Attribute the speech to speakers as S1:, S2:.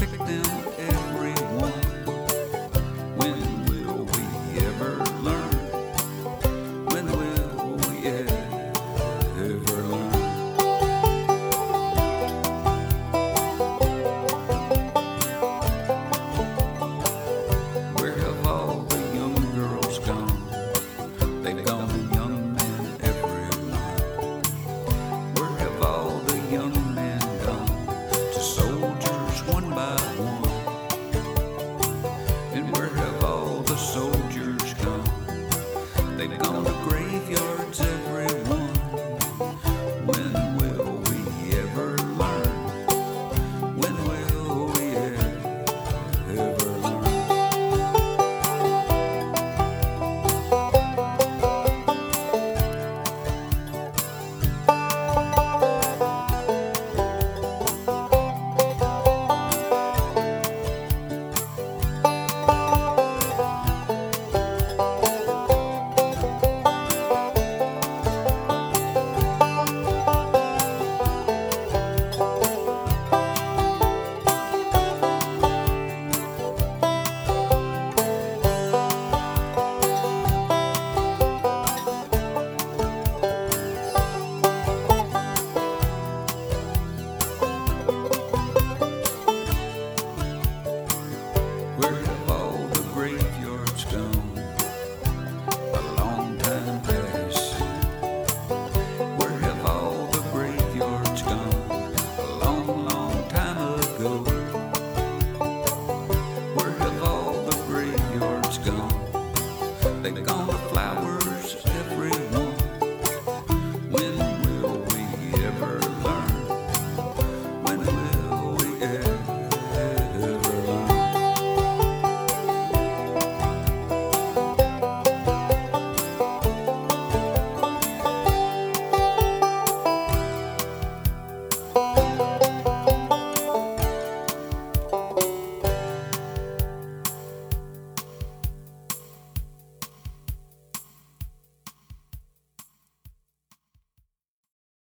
S1: restrict them. they gonna regret.